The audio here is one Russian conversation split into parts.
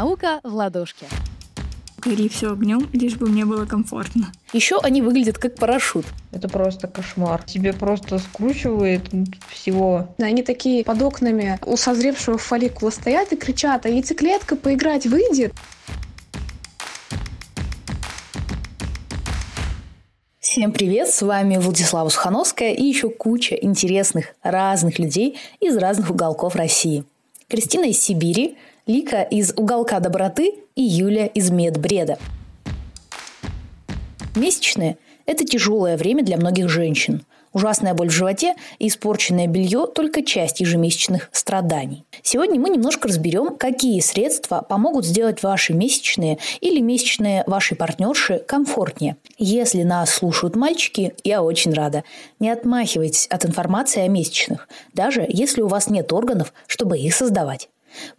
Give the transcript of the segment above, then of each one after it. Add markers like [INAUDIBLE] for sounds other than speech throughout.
Наука в ладошке. Гори все огнем, лишь бы мне было комфортно. Еще они выглядят как парашют. Это просто кошмар. Тебе просто скручивает всего. Они такие под окнами у созревшего фолликула стоят и кричат, а яйцеклетка поиграть выйдет. Всем привет, с вами Владислава Сухановская и еще куча интересных разных людей из разных уголков России. Кристина из Сибири, Лика из «Уголка доброты» и Юля из «Медбреда». Месячные – это тяжелое время для многих женщин. Ужасная боль в животе и испорченное белье – только часть ежемесячных страданий. Сегодня мы немножко разберем, какие средства помогут сделать ваши месячные или месячные вашей партнерши комфортнее. Если нас слушают мальчики, я очень рада. Не отмахивайтесь от информации о месячных, даже если у вас нет органов, чтобы их создавать.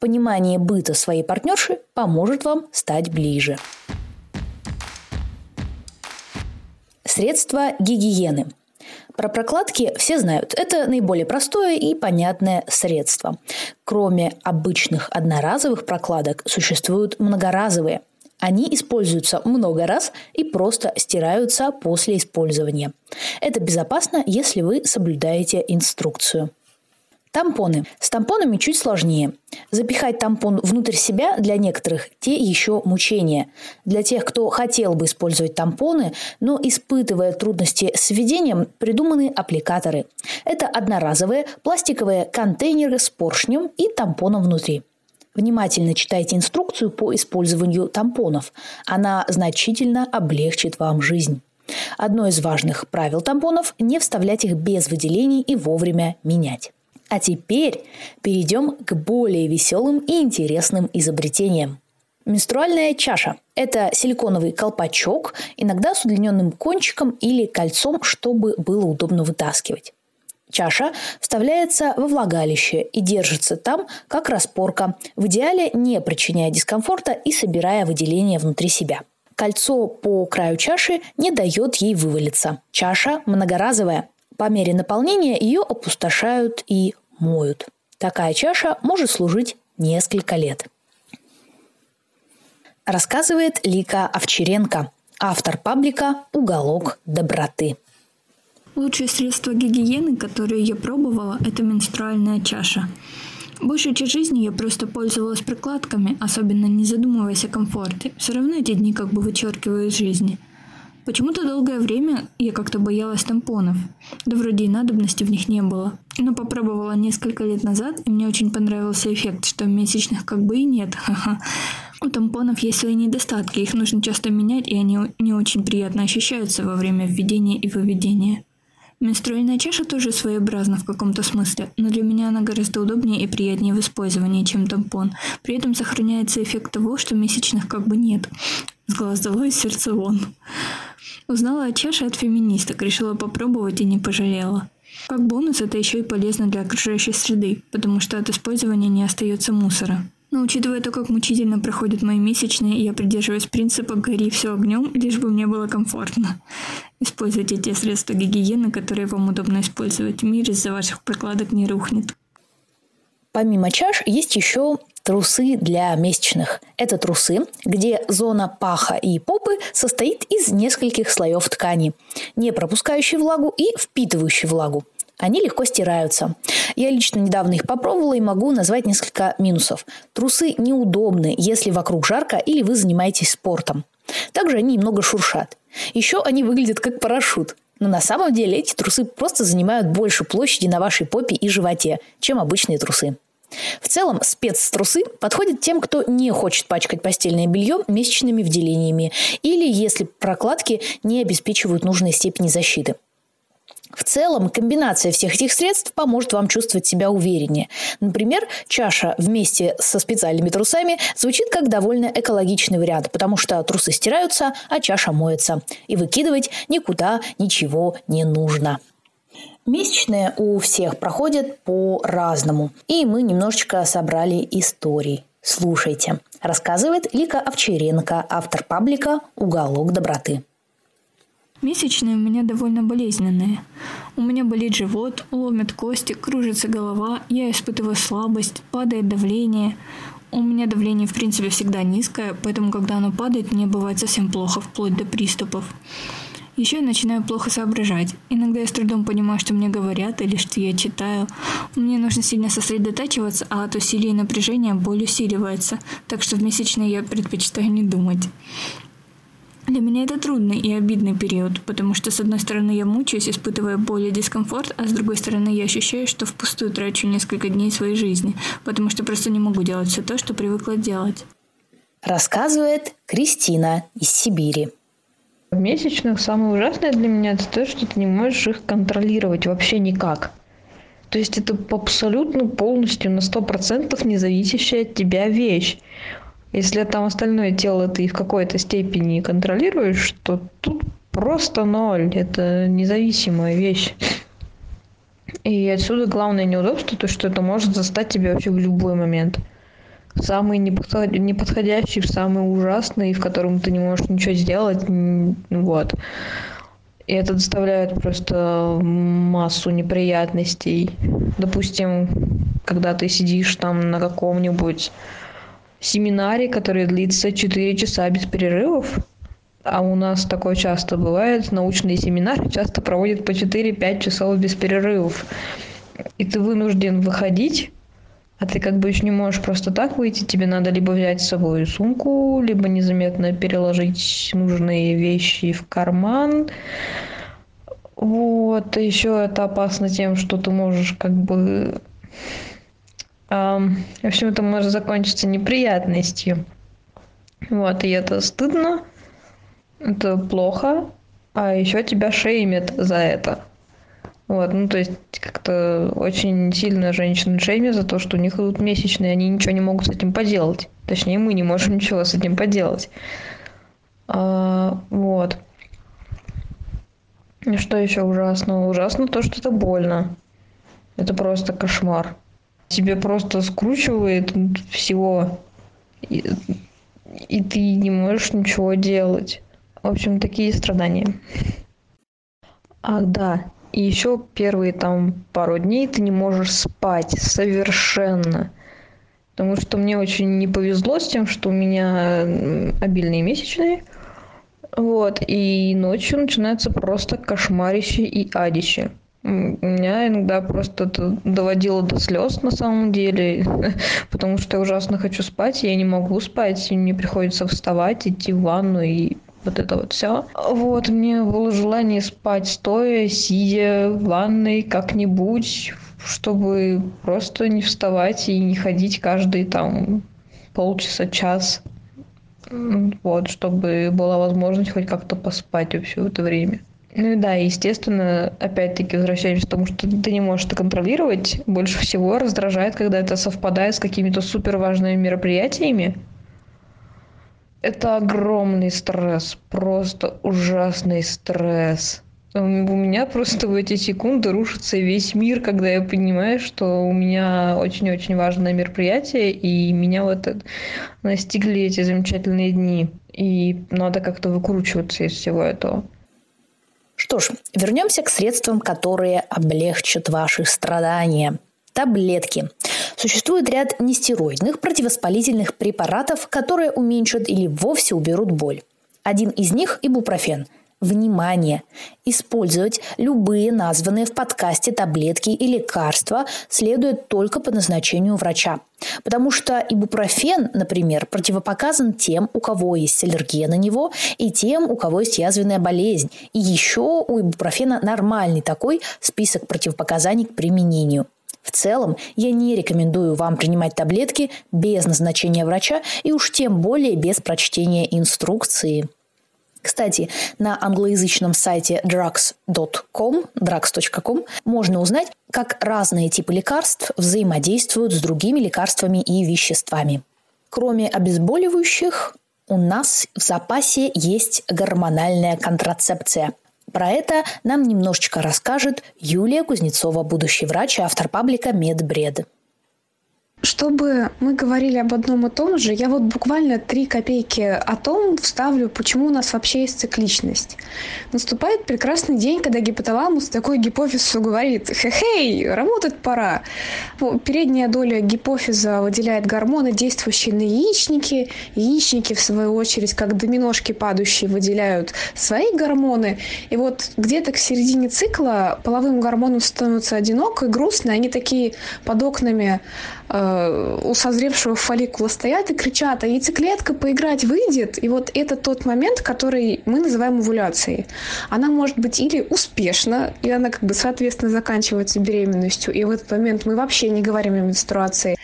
Понимание быта своей партнерши поможет вам стать ближе. Средства гигиены – про прокладки все знают. Это наиболее простое и понятное средство. Кроме обычных одноразовых прокладок существуют многоразовые. Они используются много раз и просто стираются после использования. Это безопасно, если вы соблюдаете инструкцию. Тампоны. С тампонами чуть сложнее. Запихать тампон внутрь себя для некоторых – те еще мучения. Для тех, кто хотел бы использовать тампоны, но испытывая трудности с введением, придуманы аппликаторы. Это одноразовые пластиковые контейнеры с поршнем и тампоном внутри. Внимательно читайте инструкцию по использованию тампонов. Она значительно облегчит вам жизнь. Одно из важных правил тампонов – не вставлять их без выделений и вовремя менять. А теперь перейдем к более веселым и интересным изобретениям. Менструальная чаша – это силиконовый колпачок, иногда с удлиненным кончиком или кольцом, чтобы было удобно вытаскивать. Чаша вставляется во влагалище и держится там, как распорка, в идеале не причиняя дискомфорта и собирая выделение внутри себя. Кольцо по краю чаши не дает ей вывалиться. Чаша многоразовая. По мере наполнения ее опустошают и моют. Такая чаша может служить несколько лет. Рассказывает Лика Овчаренко, автор паблика «Уголок доброты». Лучшее средство гигиены, которое я пробовала, это менструальная чаша. Большую часть жизни я просто пользовалась прикладками, особенно не задумываясь о комфорте. Все равно эти дни как бы вычеркиваю из жизни – Почему-то долгое время я как-то боялась тампонов. Да вроде и надобности в них не было. Но попробовала несколько лет назад, и мне очень понравился эффект, что месячных как бы и нет. [LAUGHS] У тампонов есть свои недостатки, их нужно часто менять, и они не очень приятно ощущаются во время введения и выведения. Менструальная чаша тоже своеобразна в каком-то смысле, но для меня она гораздо удобнее и приятнее в использовании, чем тампон. При этом сохраняется эффект того, что месячных как бы нет. С глаз долой, сердце вон. Узнала о чаше от феминисток, решила попробовать и не пожалела. Как бонус, это еще и полезно для окружающей среды, потому что от использования не остается мусора. Но учитывая то, как мучительно проходят мои месячные, я придерживаюсь принципа «гори все огнем, лишь бы мне было комфортно». Используйте те средства гигиены, которые вам удобно использовать. Мир из-за ваших прокладок не рухнет. Помимо чаш есть еще трусы для месячных. Это трусы, где зона паха и попы состоит из нескольких слоев ткани, не пропускающей влагу и впитывающей влагу. Они легко стираются. Я лично недавно их попробовала и могу назвать несколько минусов. Трусы неудобны, если вокруг жарко или вы занимаетесь спортом. Также они немного шуршат. Еще они выглядят как парашют. Но на самом деле эти трусы просто занимают больше площади на вашей попе и животе, чем обычные трусы. В целом, спецтрусы подходят тем, кто не хочет пачкать постельное белье месячными вделениями или если прокладки не обеспечивают нужной степени защиты. В целом, комбинация всех этих средств поможет вам чувствовать себя увереннее. Например, чаша вместе со специальными трусами звучит как довольно экологичный вариант, потому что трусы стираются, а чаша моется. И выкидывать никуда ничего не нужно. Месячные у всех проходят по-разному. И мы немножечко собрали истории. Слушайте. Рассказывает Лика Овчаренко, автор паблика «Уголок доброты». Месячные у меня довольно болезненные. У меня болит живот, ломят кости, кружится голова, я испытываю слабость, падает давление. У меня давление, в принципе, всегда низкое, поэтому, когда оно падает, мне бывает совсем плохо, вплоть до приступов. Еще я начинаю плохо соображать. Иногда я с трудом понимаю, что мне говорят или что я читаю. Мне нужно сильно сосредотачиваться, а от усилия и напряжения боль усиливается. Так что в месячные я предпочитаю не думать. Для меня это трудный и обидный период, потому что, с одной стороны, я мучаюсь, испытывая боль и дискомфорт, а с другой стороны, я ощущаю, что впустую трачу несколько дней своей жизни, потому что просто не могу делать все то, что привыкла делать. Рассказывает Кристина из Сибири. В месячных самое ужасное для меня это то, что ты не можешь их контролировать вообще никак. То есть это абсолютно полностью на сто процентов независящая от тебя вещь. Если там остальное тело ты в какой-то степени контролируешь, то тут просто ноль. Это независимая вещь. И отсюда главное неудобство, то что это может застать тебя вообще в любой момент. Самый неподходящий, самый ужасный, в котором ты не можешь ничего сделать. Вот. И это доставляет просто массу неприятностей. Допустим, когда ты сидишь там на каком-нибудь семинаре, который длится 4 часа без перерывов, а у нас такое часто бывает, научные семинары часто проводят по 4-5 часов без перерывов. И ты вынужден выходить, а ты как бы еще не можешь просто так выйти, тебе надо либо взять с собой сумку, либо незаметно переложить нужные вещи в карман. Вот, еще это опасно тем, что ты можешь как бы в общем, это может закончиться неприятностью. Вот, и это стыдно, это плохо, а еще тебя шеймят за это. Вот, ну то есть как-то очень сильно женщины шеймят за то, что у них идут месячные, они ничего не могут с этим поделать. Точнее, мы не можем ничего с этим поделать. А, вот. И что еще ужасно? Ужасно то, что это больно. Это просто кошмар тебе просто скручивает всего, и, и ты не можешь ничего делать. В общем, такие страдания. Ах, да. И еще первые там пару дней ты не можешь спать совершенно. Потому что мне очень не повезло с тем, что у меня обильные месячные. Вот, и ночью начинается просто кошмарище и адище. Меня иногда просто это доводило до слез на самом деле, [LAUGHS] потому что я ужасно хочу спать, я не могу спать, и мне приходится вставать, идти в ванну и вот это вот все. Вот, мне было желание спать стоя, сидя в ванной как-нибудь, чтобы просто не вставать и не ходить каждый там полчаса, час. Вот, чтобы была возможность хоть как-то поспать вообще в это время. Ну и да, естественно, опять-таки возвращаемся к тому, что ты не можешь это контролировать. Больше всего раздражает, когда это совпадает с какими-то супер важными мероприятиями. Это огромный стресс, просто ужасный стресс. У меня просто в эти секунды рушится весь мир, когда я понимаю, что у меня очень-очень важное мероприятие, и меня вот настигли эти замечательные дни. И надо как-то выкручиваться из всего этого. Что ж, вернемся к средствам, которые облегчат ваши страдания. Таблетки. Существует ряд нестероидных противовоспалительных препаратов, которые уменьшат или вовсе уберут боль. Один из них – ибупрофен – Внимание! Использовать любые названные в подкасте таблетки и лекарства следует только по назначению врача. Потому что ибупрофен, например, противопоказан тем, у кого есть аллергия на него, и тем, у кого есть язвенная болезнь. И еще у ибупрофена нормальный такой список противопоказаний к применению. В целом, я не рекомендую вам принимать таблетки без назначения врача и уж тем более без прочтения инструкции. Кстати, на англоязычном сайте drugs.com, drugs.com можно узнать, как разные типы лекарств взаимодействуют с другими лекарствами и веществами. Кроме обезболивающих, у нас в запасе есть гормональная контрацепция. Про это нам немножечко расскажет Юлия Кузнецова, будущий врач и автор паблика «Медбред». Чтобы мы говорили об одном и том же, я вот буквально три копейки о том вставлю, почему у нас вообще есть цикличность. Наступает прекрасный день, когда гипоталамус такой гипофизу говорит «Хе-хей, работать пора». Передняя доля гипофиза выделяет гормоны, действующие на яичники. Яичники, в свою очередь, как доминошки падающие, выделяют свои гормоны. И вот где-то к середине цикла половым гормонам становится одиноко и грустно. Они такие под окнами Э, у созревшего фолликула стоят и кричат, а яйцеклетка поиграть выйдет. И вот это тот момент, который мы называем овуляцией. Она может быть или успешна, и она как бы соответственно заканчивается беременностью, и в этот момент мы вообще не говорим о менструации.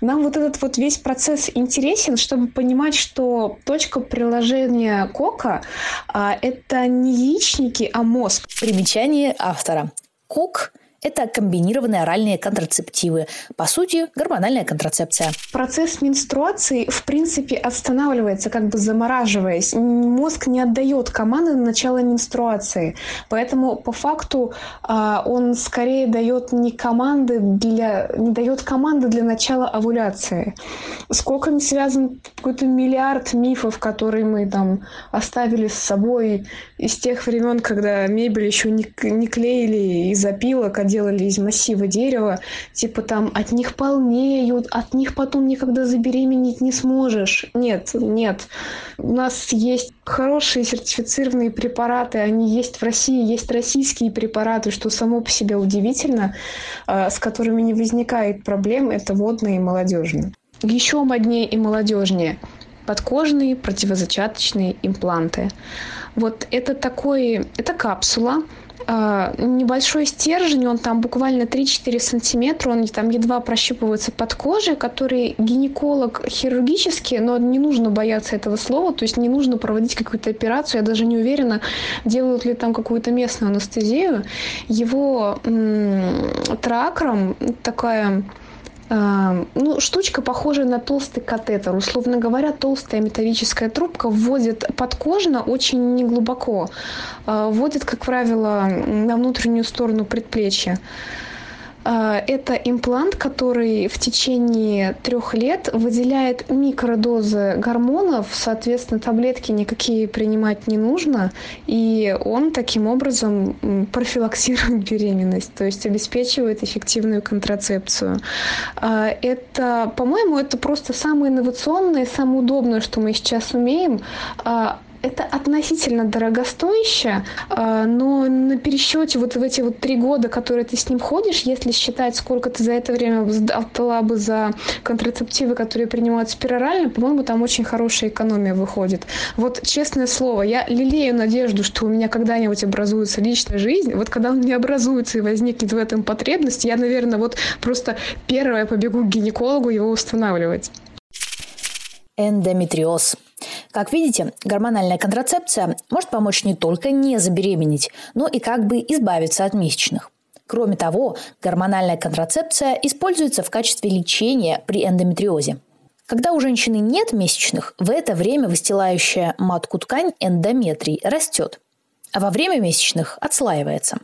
Нам вот этот вот весь процесс интересен, чтобы понимать, что точка приложения кока а, это не яичники, а мозг. Примечание автора. Кок это комбинированные оральные контрацептивы. По сути, гормональная контрацепция. Процесс менструации, в принципе, останавливается, как бы замораживаясь. Мозг не отдает команды на начало менструации. Поэтому, по факту, а, он скорее дает не команды для, не дает команды для начала овуляции. Сколько связан какой-то миллиард мифов, которые мы там оставили с собой из тех времен, когда мебель еще не, не клеили из опилок, а делали из массива дерева, типа там от них полнеют, от них потом никогда забеременеть не сможешь. Нет, нет. У нас есть хорошие сертифицированные препараты, они есть в России, есть российские препараты, что само по себе удивительно, а, с которыми не возникает проблем, это водные и молодежные. Еще моднее и молодежнее подкожные противозачаточные импланты. Вот это такой, это капсула, небольшой стержень, он там буквально 3-4 сантиметра, он там едва прощупывается под кожей, который гинеколог хирургически, но не нужно бояться этого слова, то есть не нужно проводить какую-то операцию, я даже не уверена, делают ли там какую-то местную анестезию. Его тракром такая ну, штучка похожая на толстый катетер. Условно говоря, толстая металлическая трубка вводит подкожно очень неглубоко. А, вводит, как правило, на внутреннюю сторону предплечья. А, это имплант, который в течение трех лет выделяет микродозы гормонов, соответственно, таблетки никакие принимать не нужно, и он таким образом профилаксирует [LAUGHS] беременность, то есть обеспечивает эффективную контрацепцию. А, это, по-моему, это просто самое инновационное, самое удобное, что мы сейчас умеем. А, это относительно дорогостоящее, а, но на пересчете вот в эти вот три года, которые ты с ним ходишь, если считать, сколько ты за это время отдала бы за контрацептивы, которые принимаются перорально, по-моему, там очень хорошая экономия выходит. Вот честное слово, я лелею надежду, что у меня когда-нибудь образуется личная жизнь. Вот когда он не образуется и возникнет в этом потребность, я, наверное, вот просто первая побегу к гинекологу его устанавливать. Эндометриоз как видите, гормональная контрацепция может помочь не только не забеременеть, но и как бы избавиться от месячных. Кроме того, гормональная контрацепция используется в качестве лечения при эндометриозе. Когда у женщины нет месячных, в это время выстилающая матку ткань эндометрий растет, а во время месячных отслаивается.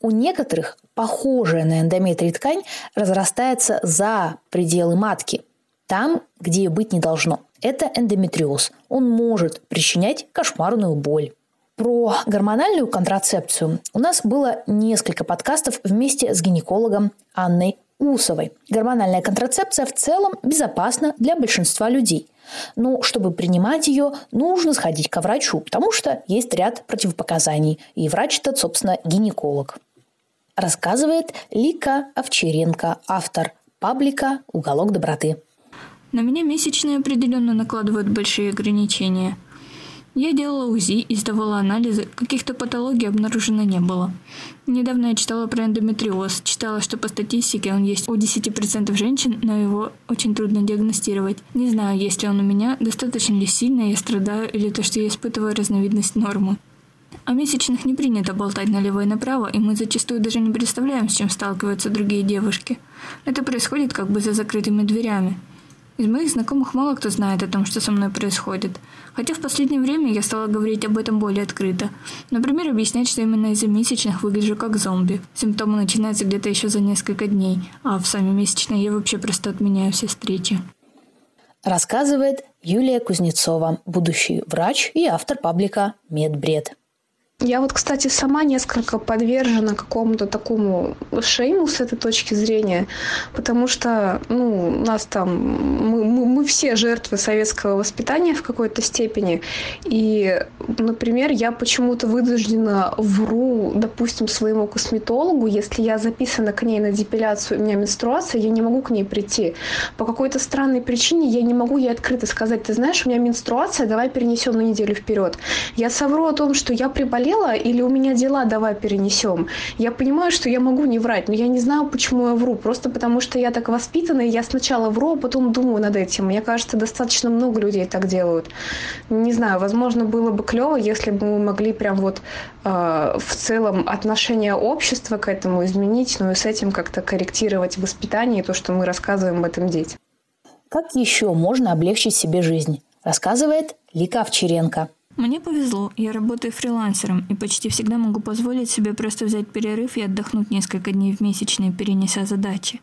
У некоторых похожая на эндометрий ткань разрастается за пределы матки, там, где ее быть не должно – это эндометриоз. Он может причинять кошмарную боль. Про гормональную контрацепцию у нас было несколько подкастов вместе с гинекологом Анной Усовой. Гормональная контрацепция в целом безопасна для большинства людей. Но чтобы принимать ее, нужно сходить к врачу, потому что есть ряд противопоказаний. И врач это, собственно, гинеколог. Рассказывает Лика Овчаренко, автор паблика «Уголок доброты». На меня месячные определенно накладывают большие ограничения. Я делала УЗИ и сдавала анализы, каких-то патологий обнаружено не было. Недавно я читала про эндометриоз, читала, что по статистике он есть у 10% женщин, но его очень трудно диагностировать. Не знаю, есть ли он у меня, достаточно ли сильно я страдаю или то, что я испытываю разновидность нормы. О месячных не принято болтать налево и направо, и мы зачастую даже не представляем, с чем сталкиваются другие девушки. Это происходит как бы за закрытыми дверями. Из моих знакомых мало кто знает о том, что со мной происходит. Хотя в последнее время я стала говорить об этом более открыто. Например, объяснять, что именно из-за месячных выгляжу как зомби. Симптомы начинаются где-то еще за несколько дней, а в сами месячные я вообще просто отменяю все встречи. Рассказывает Юлия Кузнецова, будущий врач и автор паблика «Медбред». Я вот, кстати, сама несколько подвержена какому-то такому шейму с этой точки зрения, потому что, ну, у нас там, мы, мы, мы все жертвы советского воспитания в какой-то степени, и, например, я почему-то вынуждена вру, допустим, своему косметологу, если я записана к ней на депиляцию, у меня менструация, я не могу к ней прийти. По какой-то странной причине я не могу ей открыто сказать, ты знаешь, у меня менструация, давай перенесем на неделю вперед. Я совру о том, что я приболела, заболела или у меня дела, давай перенесем. Я понимаю, что я могу не врать, но я не знаю, почему я вру. Просто потому что я так воспитана, и я сначала вру, а потом думаю над этим. Мне кажется, достаточно много людей так делают. Не знаю, возможно, было бы клево, если бы мы могли прям вот э, в целом отношение общества к этому изменить, но и с этим как-то корректировать воспитание и то, что мы рассказываем об этом детям. Как еще можно облегчить себе жизнь? Рассказывает Лика Овчаренко. Мне повезло, я работаю фрилансером и почти всегда могу позволить себе просто взять перерыв и отдохнуть несколько дней в месячные, перенеся задачи.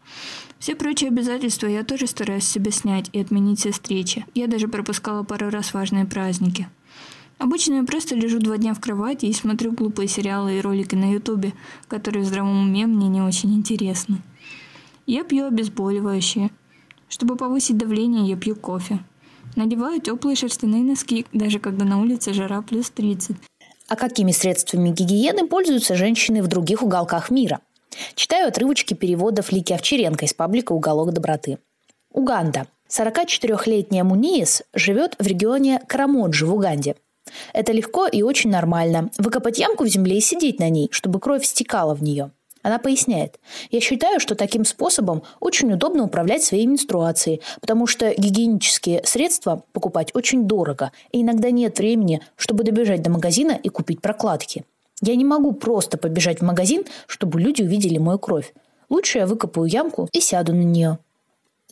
Все прочие обязательства я тоже стараюсь себе снять и отменить все встречи. Я даже пропускала пару раз важные праздники. Обычно я просто лежу два дня в кровати и смотрю глупые сериалы и ролики на ютубе, которые в здравом уме мне не очень интересны. Я пью обезболивающие. Чтобы повысить давление, я пью кофе. Надеваю теплые шерстяные носки, даже когда на улице жара плюс 30. А какими средствами гигиены пользуются женщины в других уголках мира? Читаю отрывочки переводов Лики Овчаренко из паблика «Уголок доброты». Уганда. 44-летняя Муниес живет в регионе Карамоджи в Уганде. Это легко и очень нормально. Выкопать ямку в земле и сидеть на ней, чтобы кровь стекала в нее – она поясняет, я считаю, что таким способом очень удобно управлять своей менструацией, потому что гигиенические средства покупать очень дорого, и иногда нет времени, чтобы добежать до магазина и купить прокладки. Я не могу просто побежать в магазин, чтобы люди увидели мою кровь. Лучше я выкопаю ямку и сяду на нее.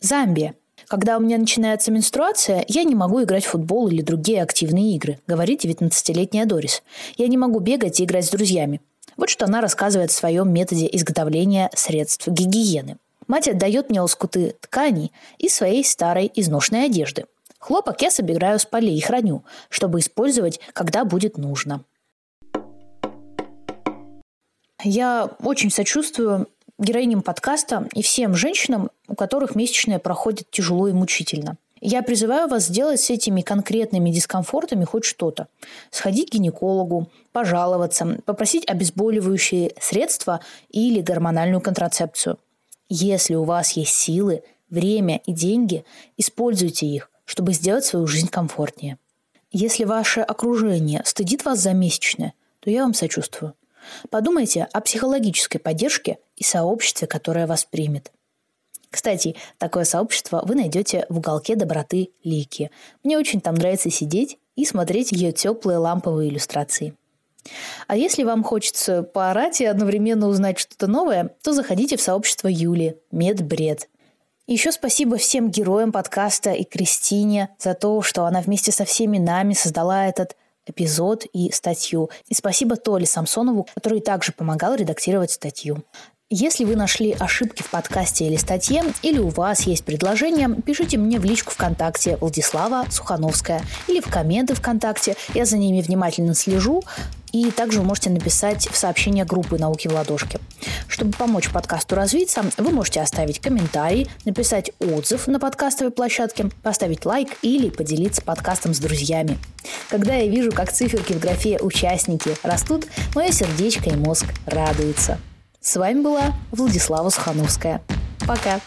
Замбия. Когда у меня начинается менструация, я не могу играть в футбол или другие активные игры, говорит 19-летняя Дорис. Я не могу бегать и играть с друзьями. Вот что она рассказывает в своем методе изготовления средств гигиены. Мать отдает мне лоскуты тканей из своей старой изношенной одежды. Хлопок я собираю с полей и храню, чтобы использовать, когда будет нужно. Я очень сочувствую героиням подкаста и всем женщинам, у которых месячные проходят тяжело и мучительно – я призываю вас сделать с этими конкретными дискомфортами хоть что-то. Сходить к гинекологу, пожаловаться, попросить обезболивающие средства или гормональную контрацепцию. Если у вас есть силы, время и деньги, используйте их, чтобы сделать свою жизнь комфортнее. Если ваше окружение стыдит вас за месячное, то я вам сочувствую. Подумайте о психологической поддержке и сообществе, которое вас примет – кстати, такое сообщество вы найдете в уголке доброты Лики. Мне очень там нравится сидеть и смотреть ее теплые ламповые иллюстрации. А если вам хочется поорать и одновременно узнать что-то новое, то заходите в сообщество Юли «Медбред». Еще спасибо всем героям подкаста и Кристине за то, что она вместе со всеми нами создала этот эпизод и статью. И спасибо Толе Самсонову, который также помогал редактировать статью. Если вы нашли ошибки в подкасте или статье, или у вас есть предложение, пишите мне в личку ВКонтакте Владислава Сухановская или в комменты ВКонтакте. Я за ними внимательно слежу. И также вы можете написать в сообщение группы «Науки в ладошке». Чтобы помочь подкасту развиться, вы можете оставить комментарий, написать отзыв на подкастовой площадке, поставить лайк или поделиться подкастом с друзьями. Когда я вижу, как циферки в графе «Участники» растут, мое сердечко и мозг радуются. С вами была Владислава Сухановская. Пока!